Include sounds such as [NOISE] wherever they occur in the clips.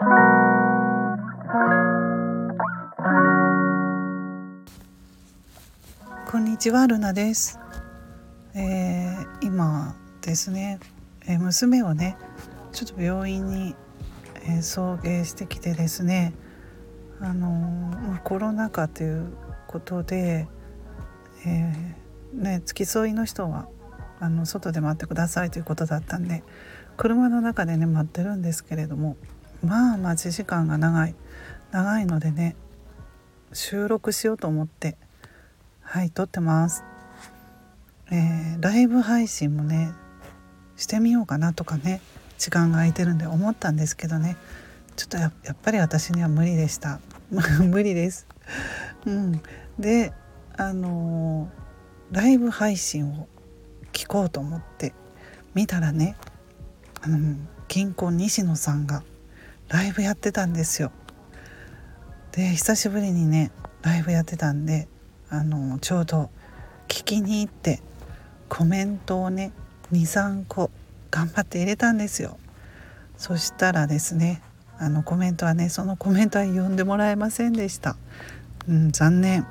こんにちはルナです、えー、今ですね、えー、娘をねちょっと病院に、えー、送迎してきてですねあのコロナ禍ということで、えね、付き添いの人はあの外で待ってくださいということだったんで車の中でね待ってるんですけれどもまあ待ち時間が長い。長いのでね収録しようと思って。はい撮ってます、えー、ライブ配信もねしてみようかなとかね時間が空いてるんで思ったんですけどね。ちょっとやっぱり私には無理でした。[LAUGHS] 無理です。うん、であのー、ライブ配信を聞こうと思って見たらねあの銀行西野さんがライブやってたんですよ。で久しぶりにねライブやってたんであのちょうど聞きに行ってコメントをね23個頑張って入れたんですよ。そしたらですねあのコメントはねそのコメントは読んでもらえませんでした。うん、残念、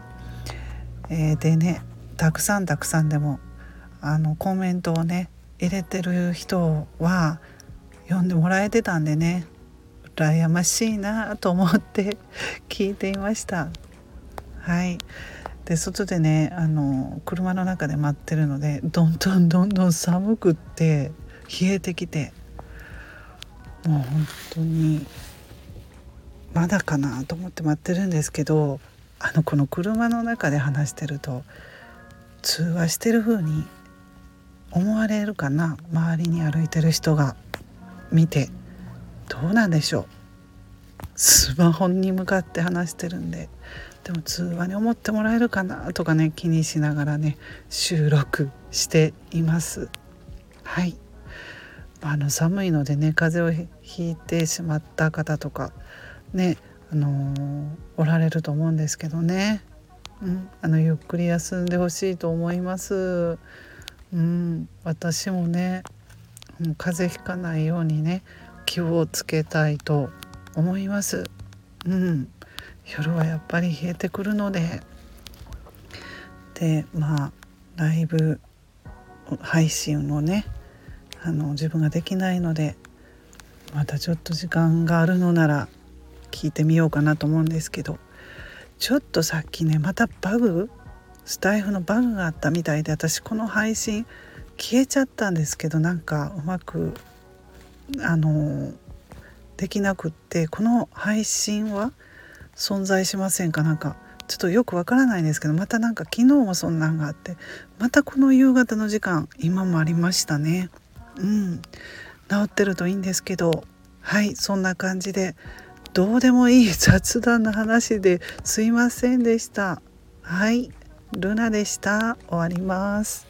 えー、でねたくさんたくさんでもあのコメントをね入れてる人は読んでもらえてたんでね羨ましいなと思って [LAUGHS] 聞いていました。はい。で外でねあの車の中で待ってるのでどんどんどんどん寒くって冷えてきてもう本当にまだかなと思って待ってるんですけどあのこの車の中で話してると通話してる風に思われるかな？周りに歩いてる人が見て。どうなんでしょう。スマホに向かって話してるんで。でも通話に思ってもらえるかなとかね気にしながらね収録しています。はい。あの寒いのでね風邪をひいてしまった方とかねあのー、おられると思うんですけどね、うん、あのゆっくり休んでほしいと思います。うん、私もね風邪ひかないようにね気をつけたいと思います。うん、夜はやっぱり冷えてくるので。でまあライブ配信をねあの自分ができないのでまたちょっと時間があるのなら聞いてみようかなと思うんですけど。ちょっとさっきねまたバグ？スタイフのバグがあったみたいで私この配信消えちゃったんですけどなんかうまくあのできなくってこの配信は存在しませんか？なんかちょっとよくわからないんですけどまたなんか昨日もそんなんがあってまたこの夕方の時間今もありましたね。うん。治ってるといいんですけどはいそんな感じでどうでもいい雑談の話ですいませんでした。はいルナでした。終わります。